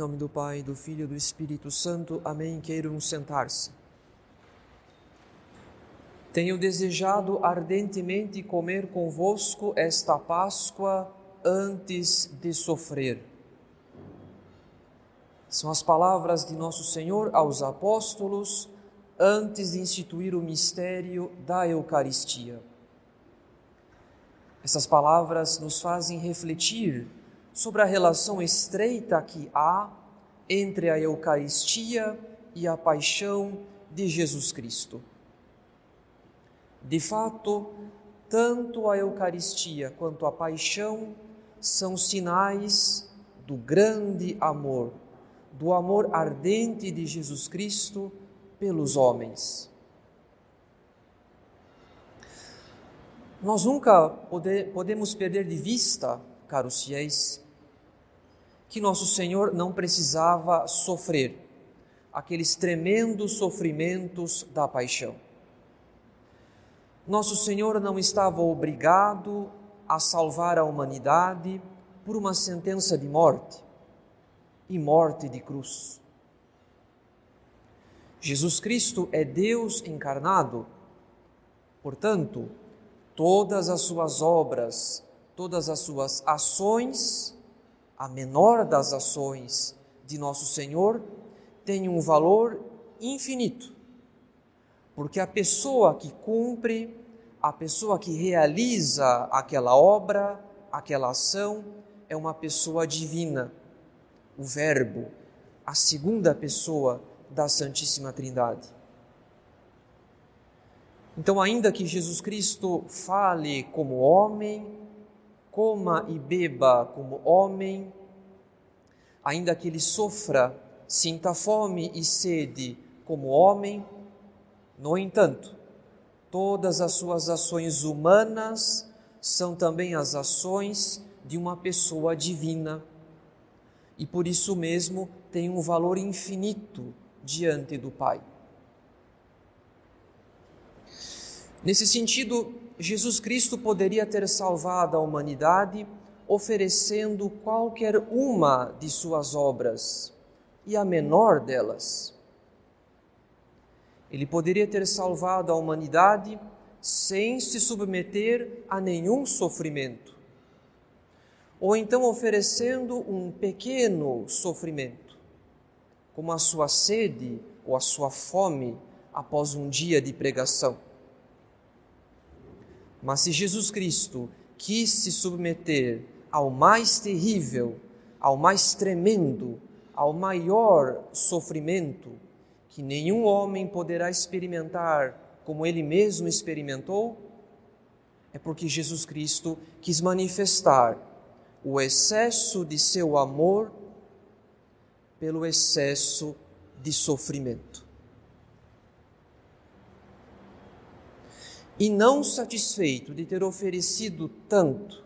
Nome do Pai, do Filho e do Espírito Santo. Amém. Queiram sentar-se. Tenho desejado ardentemente comer convosco esta Páscoa antes de sofrer. São as palavras de Nosso Senhor aos apóstolos antes de instituir o mistério da Eucaristia. Essas palavras nos fazem refletir sobre a relação estreita que há entre a Eucaristia e a paixão de Jesus Cristo. De fato, tanto a Eucaristia quanto a paixão são sinais do grande amor, do amor ardente de Jesus Cristo pelos homens. Nós nunca pode, podemos perder de vista, caros fiéis, que nosso Senhor não precisava sofrer aqueles tremendos sofrimentos da paixão. Nosso Senhor não estava obrigado a salvar a humanidade por uma sentença de morte e morte de cruz. Jesus Cristo é Deus encarnado, portanto, todas as suas obras, todas as suas ações, a menor das ações de nosso Senhor, tem um valor infinito, porque a pessoa que cumpre a pessoa que realiza aquela obra, aquela ação, é uma pessoa divina, o Verbo, a segunda pessoa da Santíssima Trindade. Então, ainda que Jesus Cristo fale como homem, coma e beba como homem, ainda que ele sofra, sinta fome e sede como homem, no entanto, Todas as suas ações humanas são também as ações de uma pessoa divina. E por isso mesmo tem um valor infinito diante do Pai. Nesse sentido, Jesus Cristo poderia ter salvado a humanidade oferecendo qualquer uma de suas obras, e a menor delas ele poderia ter salvado a humanidade sem se submeter a nenhum sofrimento, ou então oferecendo um pequeno sofrimento, como a sua sede ou a sua fome após um dia de pregação. Mas se Jesus Cristo quis se submeter ao mais terrível, ao mais tremendo, ao maior sofrimento, que nenhum homem poderá experimentar como ele mesmo experimentou, é porque Jesus Cristo quis manifestar o excesso de seu amor pelo excesso de sofrimento. E não satisfeito de ter oferecido tanto,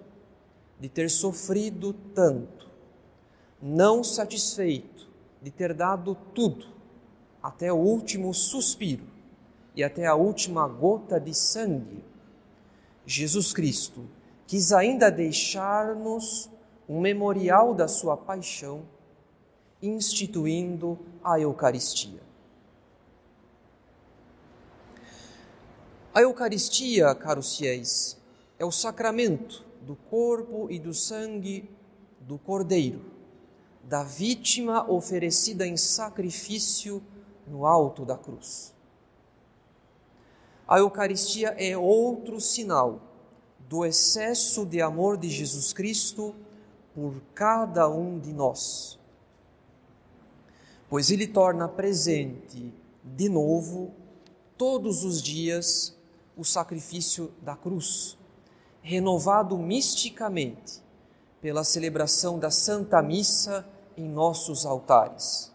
de ter sofrido tanto, não satisfeito de ter dado tudo, até o último suspiro e até a última gota de sangue, Jesus Cristo quis ainda deixar-nos um memorial da sua paixão, instituindo a Eucaristia. A Eucaristia, caros fiéis, é o sacramento do corpo e do sangue do Cordeiro, da vítima oferecida em sacrifício no alto da cruz. A Eucaristia é outro sinal do excesso de amor de Jesus Cristo por cada um de nós. Pois ele torna presente de novo, todos os dias, o sacrifício da cruz, renovado misticamente pela celebração da Santa Missa em nossos altares.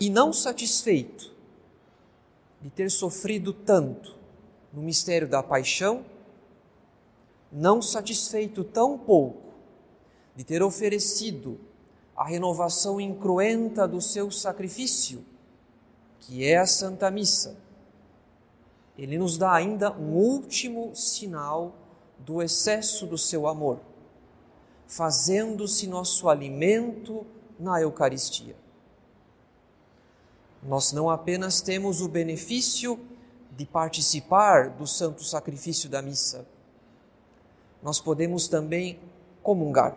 E não satisfeito de ter sofrido tanto no mistério da paixão, não satisfeito tão pouco de ter oferecido a renovação incruenta do seu sacrifício, que é a Santa Missa, ele nos dá ainda um último sinal do excesso do seu amor, fazendo-se nosso alimento na Eucaristia. Nós não apenas temos o benefício de participar do santo sacrifício da missa, nós podemos também comungar.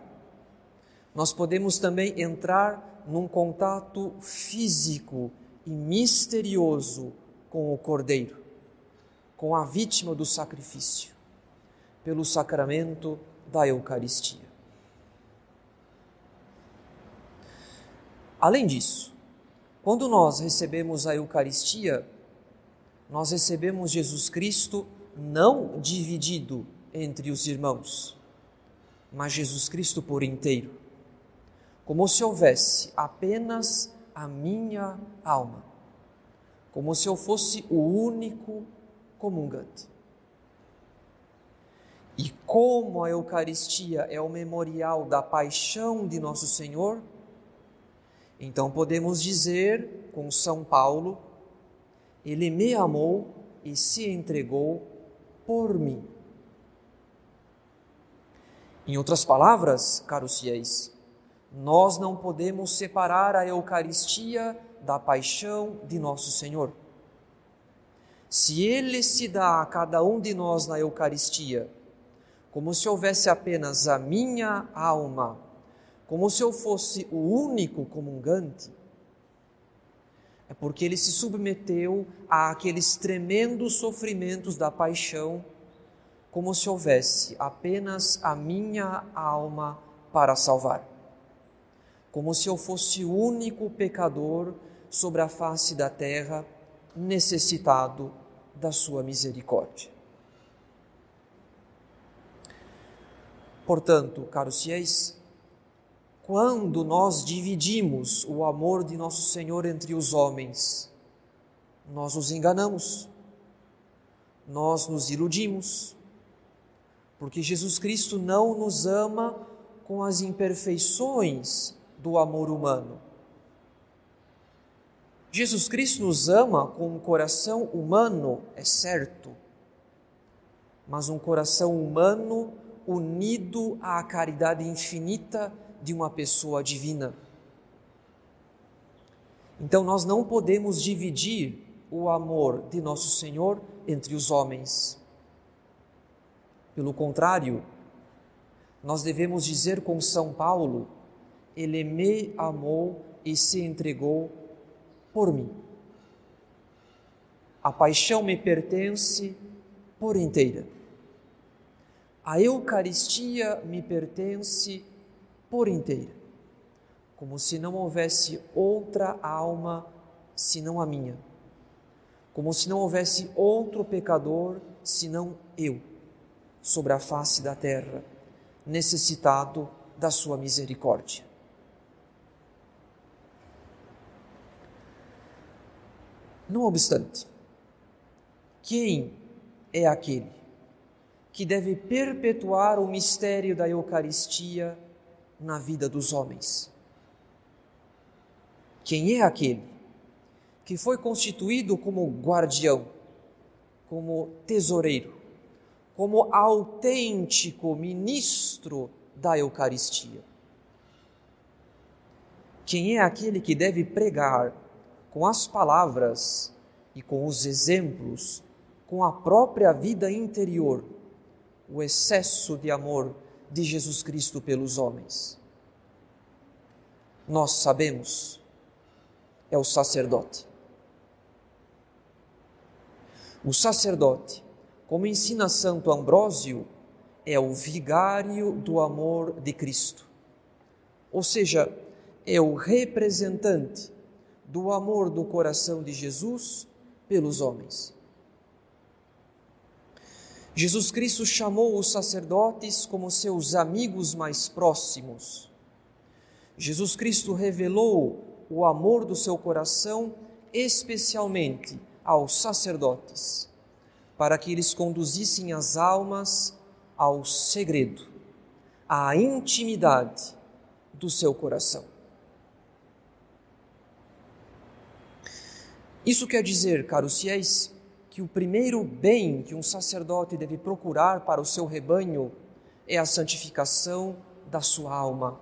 Nós podemos também entrar num contato físico e misterioso com o Cordeiro, com a vítima do sacrifício, pelo sacramento da Eucaristia. Além disso, quando nós recebemos a Eucaristia, nós recebemos Jesus Cristo não dividido entre os irmãos, mas Jesus Cristo por inteiro, como se houvesse apenas a minha alma, como se eu fosse o único comungante. E como a Eucaristia é o memorial da paixão de nosso Senhor, então podemos dizer com São Paulo: Ele me amou e se entregou por mim. Em outras palavras, caros fiéis, nós não podemos separar a Eucaristia da paixão de nosso Senhor. Se Ele se dá a cada um de nós na Eucaristia, como se houvesse apenas a minha alma como se eu fosse o único comungante, é porque ele se submeteu àqueles tremendos sofrimentos da paixão, como se houvesse apenas a minha alma para salvar. Como se eu fosse o único pecador sobre a face da terra, necessitado da sua misericórdia. Portanto, caros fiéis, quando nós dividimos o amor de nosso Senhor entre os homens, nós nos enganamos, nós nos iludimos, porque Jesus Cristo não nos ama com as imperfeições do amor humano. Jesus Cristo nos ama com um coração humano, é certo, mas um coração humano unido à caridade infinita de uma pessoa divina. Então nós não podemos dividir o amor de nosso Senhor entre os homens. Pelo contrário, nós devemos dizer com São Paulo: Ele me amou e se entregou por mim. A paixão me pertence por inteira. A Eucaristia me pertence por inteira, como se não houvesse outra alma senão a minha, como se não houvesse outro pecador senão eu, sobre a face da terra, necessitado da sua misericórdia. Não obstante, quem é aquele que deve perpetuar o mistério da Eucaristia na vida dos homens. Quem é aquele que foi constituído como guardião, como tesoureiro, como autêntico ministro da Eucaristia? Quem é aquele que deve pregar com as palavras e com os exemplos, com a própria vida interior, o excesso de amor de Jesus Cristo pelos homens. Nós sabemos, é o sacerdote. O sacerdote, como ensina Santo Ambrósio, é o vigário do amor de Cristo. Ou seja, é o representante do amor do coração de Jesus pelos homens. Jesus Cristo chamou os sacerdotes como seus amigos mais próximos. Jesus Cristo revelou o amor do seu coração especialmente aos sacerdotes, para que eles conduzissem as almas ao segredo, à intimidade do seu coração. Isso quer dizer, caros fiéis, que o primeiro bem que um sacerdote deve procurar para o seu rebanho é a santificação da sua alma.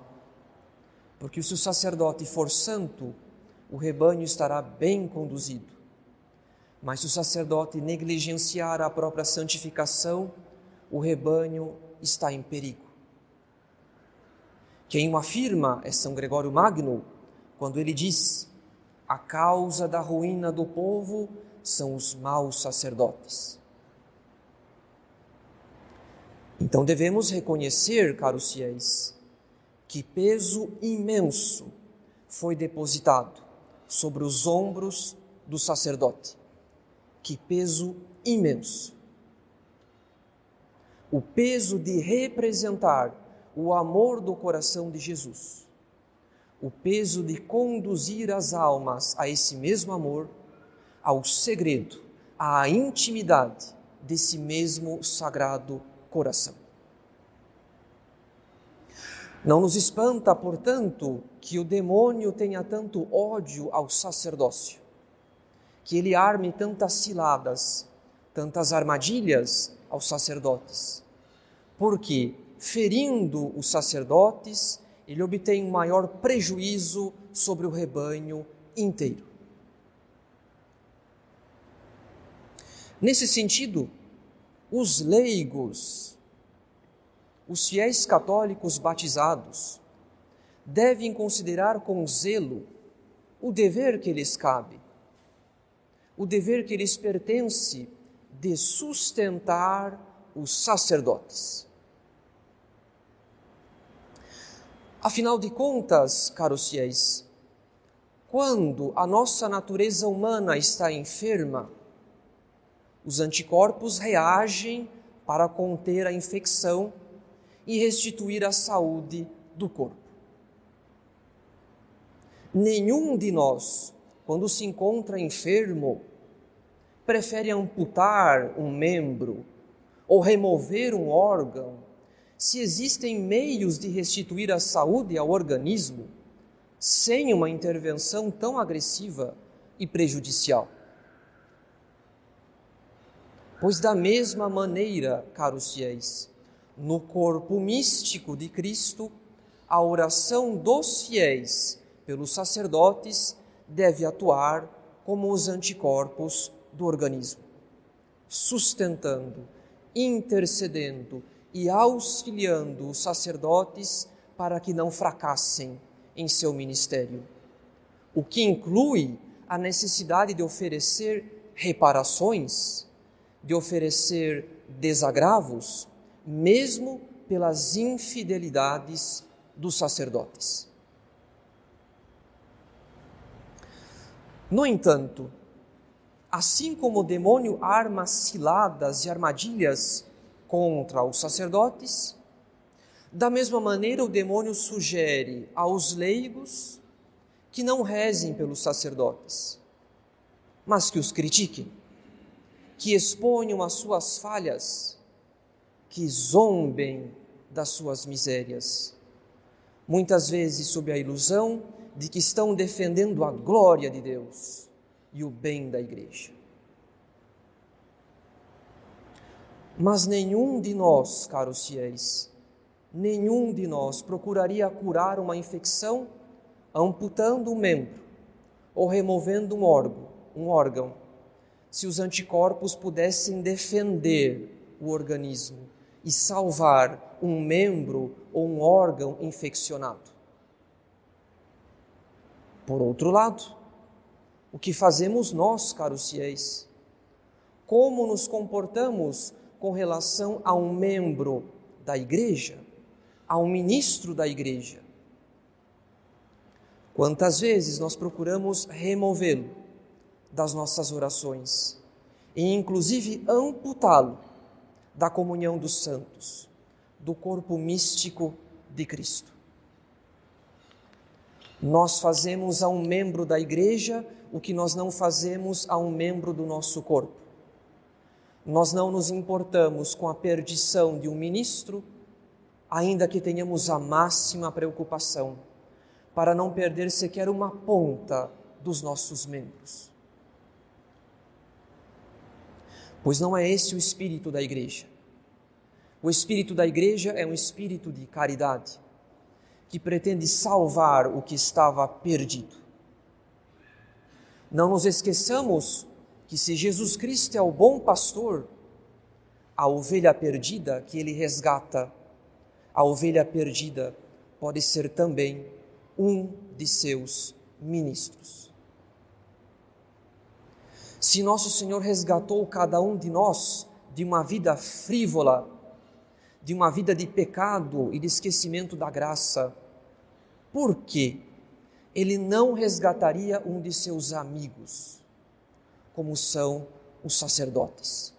Porque se o sacerdote for santo, o rebanho estará bem conduzido. Mas se o sacerdote negligenciar a própria santificação, o rebanho está em perigo. Quem o afirma é São Gregório Magno, quando ele diz: a causa da ruína do povo são os maus sacerdotes. Então devemos reconhecer, caros fiéis, que peso imenso foi depositado sobre os ombros do sacerdote. Que peso imenso. O peso de representar o amor do coração de Jesus. O peso de conduzir as almas a esse mesmo amor, ao segredo, à intimidade desse mesmo sagrado coração. Não nos espanta, portanto, que o demônio tenha tanto ódio ao sacerdócio, que ele arme tantas ciladas, tantas armadilhas aos sacerdotes, porque, ferindo os sacerdotes, ele obtém maior prejuízo sobre o rebanho inteiro. Nesse sentido, os leigos, os fiéis católicos batizados, devem considerar com zelo o dever que lhes cabe, o dever que lhes pertence de sustentar os sacerdotes. Afinal de contas, caros fiéis, quando a nossa natureza humana está enferma, os anticorpos reagem para conter a infecção e restituir a saúde do corpo. Nenhum de nós, quando se encontra enfermo, prefere amputar um membro ou remover um órgão, se existem meios de restituir a saúde ao organismo sem uma intervenção tão agressiva e prejudicial. Pois, da mesma maneira, caros fiéis, no corpo místico de Cristo, a oração dos fiéis pelos sacerdotes deve atuar como os anticorpos do organismo, sustentando, intercedendo e auxiliando os sacerdotes para que não fracassem em seu ministério. O que inclui a necessidade de oferecer reparações de oferecer desagravos, mesmo pelas infidelidades dos sacerdotes. No entanto, assim como o demônio arma ciladas e armadilhas contra os sacerdotes, da mesma maneira o demônio sugere aos leigos que não rezem pelos sacerdotes, mas que os critiquem que exponham as suas falhas, que zombem das suas misérias. Muitas vezes sob a ilusão de que estão defendendo a glória de Deus e o bem da igreja. Mas nenhum de nós, caros fiéis, nenhum de nós procuraria curar uma infecção amputando um membro ou removendo um órgão, um órgão se os anticorpos pudessem defender o organismo e salvar um membro ou um órgão infeccionado. Por outro lado, o que fazemos nós, caros fiéis? Como nos comportamos com relação a um membro da igreja, a um ministro da igreja? Quantas vezes nós procuramos removê-lo das nossas orações e, inclusive, amputá-lo da comunhão dos santos, do corpo místico de Cristo. Nós fazemos a um membro da igreja o que nós não fazemos a um membro do nosso corpo. Nós não nos importamos com a perdição de um ministro, ainda que tenhamos a máxima preocupação, para não perder sequer uma ponta dos nossos membros. pois não é esse o espírito da igreja. O espírito da igreja é um espírito de caridade, que pretende salvar o que estava perdido. Não nos esqueçamos que se Jesus Cristo é o bom pastor, a ovelha perdida que ele resgata, a ovelha perdida pode ser também um de seus ministros. Se nosso Senhor resgatou cada um de nós de uma vida frívola, de uma vida de pecado e de esquecimento da graça, por que ele não resgataria um de seus amigos, como são os sacerdotes?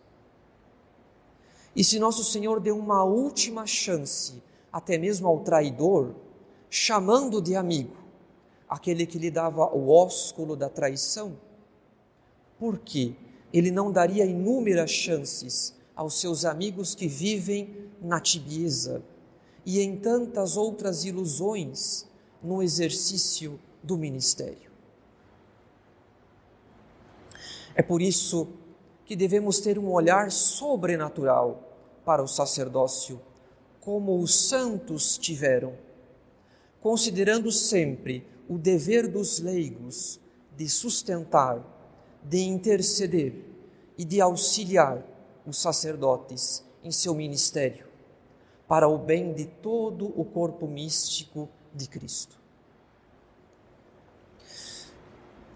E se nosso Senhor deu uma última chance, até mesmo ao traidor, chamando de amigo aquele que lhe dava o ósculo da traição, por que ele não daria inúmeras chances aos seus amigos que vivem na tibieza e em tantas outras ilusões no exercício do ministério? É por isso que devemos ter um olhar sobrenatural para o sacerdócio, como os santos tiveram, considerando sempre o dever dos leigos de sustentar, de interceder e de auxiliar os sacerdotes em seu ministério, para o bem de todo o corpo místico de Cristo.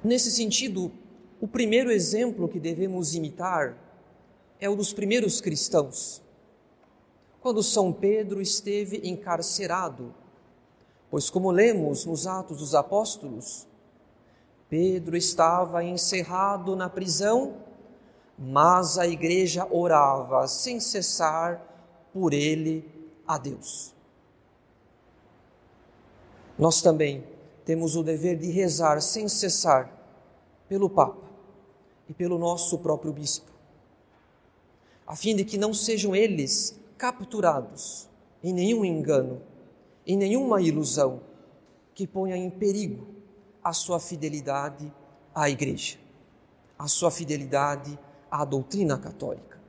Nesse sentido, o primeiro exemplo que devemos imitar é o dos primeiros cristãos. Quando São Pedro esteve encarcerado, pois, como lemos nos Atos dos Apóstolos, Pedro estava encerrado na prisão, mas a igreja orava sem cessar por ele a Deus. Nós também temos o dever de rezar sem cessar pelo Papa e pelo nosso próprio bispo, a fim de que não sejam eles capturados em nenhum engano, em nenhuma ilusão que ponha em perigo a sua fidelidade à Igreja, a sua fidelidade à doutrina católica.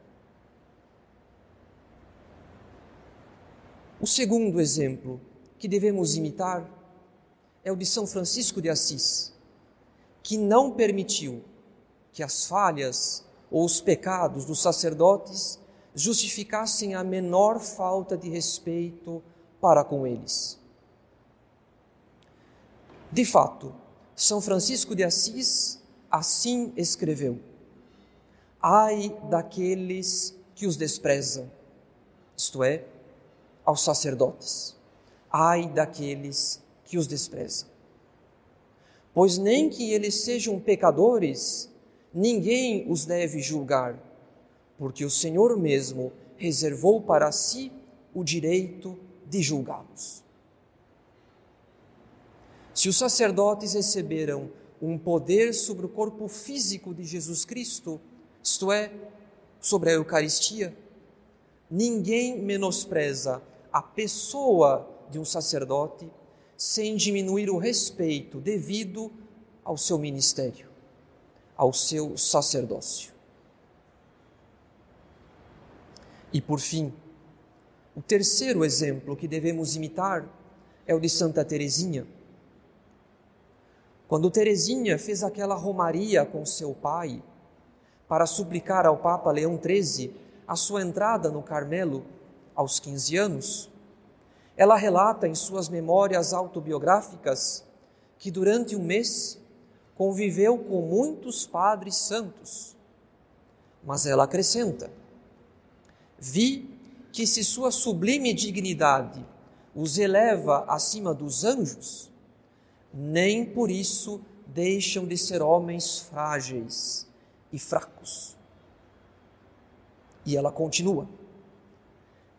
O segundo exemplo que devemos imitar é o de São Francisco de Assis, que não permitiu que as falhas ou os pecados dos sacerdotes justificassem a menor falta de respeito para com eles. De fato, São Francisco de Assis assim escreveu: Ai daqueles que os desprezam, isto é, aos sacerdotes. Ai daqueles que os desprezam. Pois nem que eles sejam pecadores, ninguém os deve julgar, porque o Senhor mesmo reservou para si o direito de julgá-los. Se os sacerdotes receberam um poder sobre o corpo físico de Jesus Cristo, isto é, sobre a Eucaristia, ninguém menospreza a pessoa de um sacerdote sem diminuir o respeito devido ao seu ministério ao seu sacerdócio. E por fim, o terceiro exemplo que devemos imitar é o de Santa Teresinha. Quando Teresinha fez aquela romaria com seu pai para suplicar ao Papa Leão XIII a sua entrada no Carmelo aos 15 anos, ela relata em suas memórias autobiográficas que durante um mês conviveu com muitos padres santos. Mas ela acrescenta: Vi que se sua sublime dignidade os eleva acima dos anjos, nem por isso deixam de ser homens frágeis e fracos. E ela continua: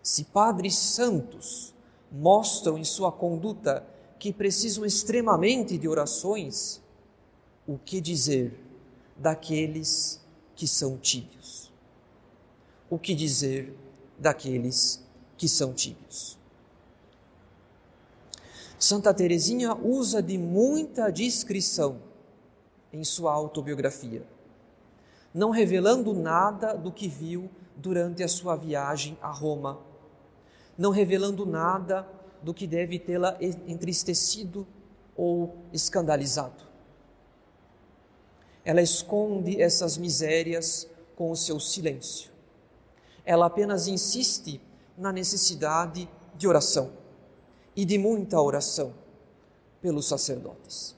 Se padres santos mostram em sua conduta que precisam extremamente de orações, o que dizer daqueles que são tíbios? O que dizer daqueles que são tíbios? Santa Teresinha usa de muita discrição em sua autobiografia, não revelando nada do que viu durante a sua viagem a Roma, não revelando nada do que deve tê-la entristecido ou escandalizado. Ela esconde essas misérias com o seu silêncio. Ela apenas insiste na necessidade de oração e de muita oração pelos sacerdotes.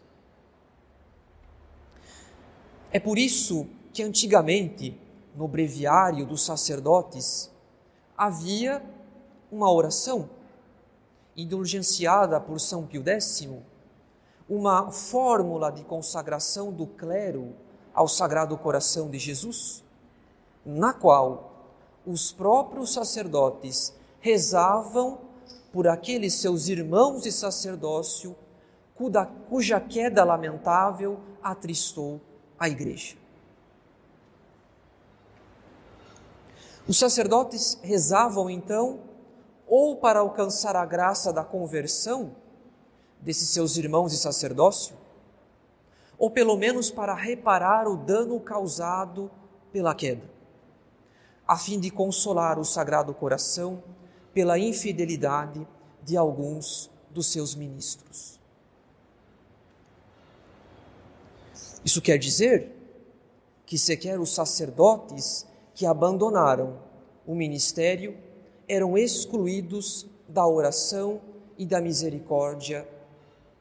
É por isso que antigamente, no breviário dos sacerdotes, havia uma oração indulgenciada por São Pio X, uma fórmula de consagração do clero ao Sagrado Coração de Jesus, na qual os próprios sacerdotes rezavam por aqueles seus irmãos de sacerdócio cuja queda lamentável atristou a igreja. Os sacerdotes rezavam então ou para alcançar a graça da conversão desses seus irmãos de sacerdócio, ou pelo menos para reparar o dano causado pela queda, a fim de consolar o Sagrado Coração pela infidelidade de alguns dos seus ministros. Isso quer dizer que sequer os sacerdotes que abandonaram o ministério eram excluídos da oração e da misericórdia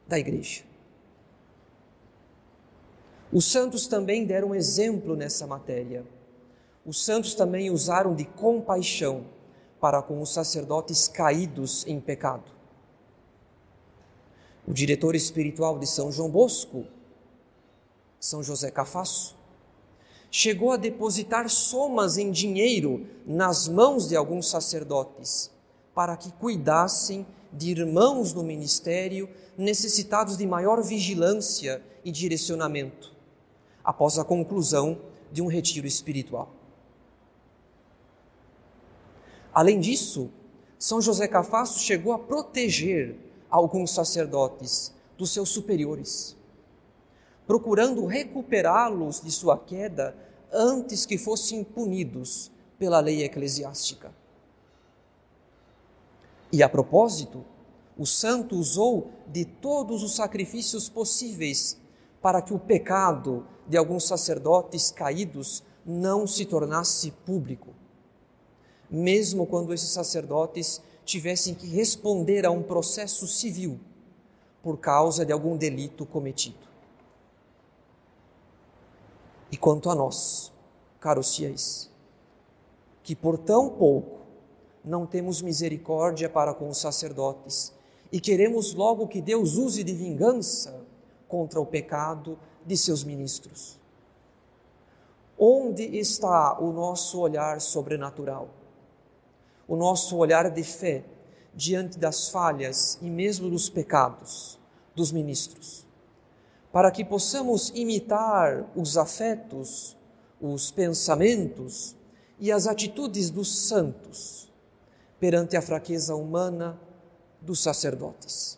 da igreja. Os santos também deram exemplo nessa matéria. Os santos também usaram de compaixão para com os sacerdotes caídos em pecado. O diretor espiritual de São João Bosco, São José Cafasso, chegou a depositar somas em dinheiro nas mãos de alguns sacerdotes para que cuidassem de irmãos no ministério necessitados de maior vigilância e direcionamento após a conclusão de um retiro espiritual. Além disso, São José Cafasso chegou a proteger alguns sacerdotes dos seus superiores procurando recuperá-los de sua queda antes que fossem punidos pela lei eclesiástica. E a propósito, o santo usou de todos os sacrifícios possíveis para que o pecado de alguns sacerdotes caídos não se tornasse público, mesmo quando esses sacerdotes tivessem que responder a um processo civil por causa de algum delito cometido. E quanto a nós, caros fiéis, que por tão pouco não temos misericórdia para com os sacerdotes e queremos logo que Deus use de vingança contra o pecado de seus ministros. Onde está o nosso olhar sobrenatural? O nosso olhar de fé diante das falhas e mesmo dos pecados dos ministros? Para que possamos imitar os afetos, os pensamentos e as atitudes dos santos perante a fraqueza humana dos sacerdotes.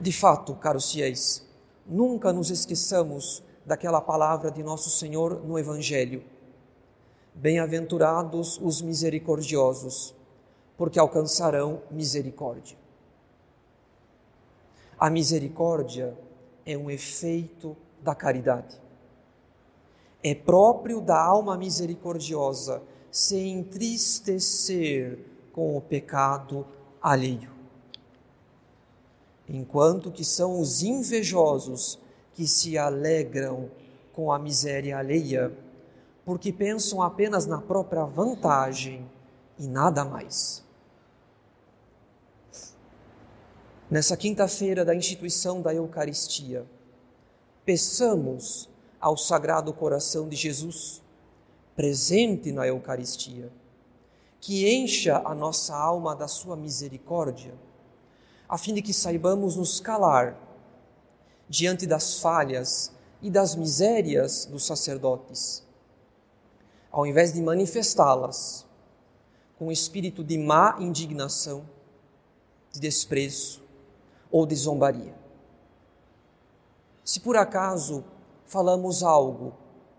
De fato, caros fiéis, nunca nos esqueçamos daquela palavra de nosso Senhor no Evangelho. Bem-aventurados os misericordiosos, porque alcançarão misericórdia. A misericórdia é um efeito da caridade. É próprio da alma misericordiosa se entristecer com o pecado alheio. Enquanto que são os invejosos que se alegram com a miséria alheia, porque pensam apenas na própria vantagem e nada mais. Nessa quinta-feira da instituição da Eucaristia, peçamos ao Sagrado Coração de Jesus, presente na Eucaristia, que encha a nossa alma da sua misericórdia, a fim de que saibamos nos calar diante das falhas e das misérias dos sacerdotes, ao invés de manifestá-las com espírito de má indignação, de desprezo, ou de zombaria. Se por acaso falamos algo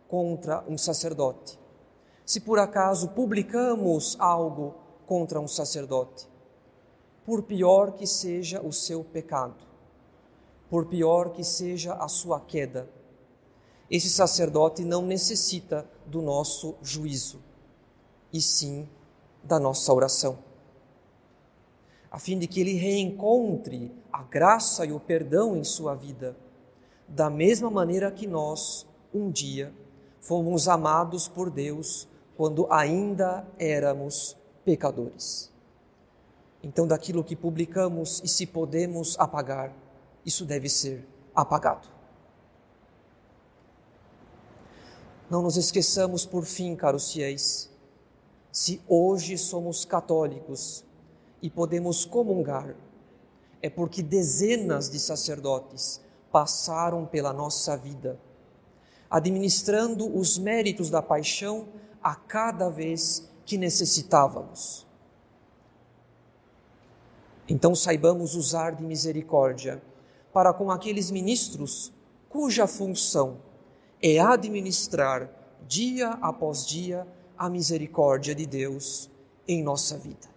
contra um sacerdote, se por acaso publicamos algo contra um sacerdote, por pior que seja o seu pecado, por pior que seja a sua queda. Esse sacerdote não necessita do nosso juízo, e sim da nossa oração, a fim de que ele reencontre a graça e o perdão em sua vida, da mesma maneira que nós, um dia, fomos amados por Deus quando ainda éramos pecadores. Então, daquilo que publicamos e se podemos apagar, isso deve ser apagado. Não nos esqueçamos, por fim, caros fiéis, se hoje somos católicos e podemos comungar, é porque dezenas de sacerdotes passaram pela nossa vida, administrando os méritos da paixão a cada vez que necessitávamos. Então saibamos usar de misericórdia para com aqueles ministros cuja função é administrar dia após dia a misericórdia de Deus em nossa vida.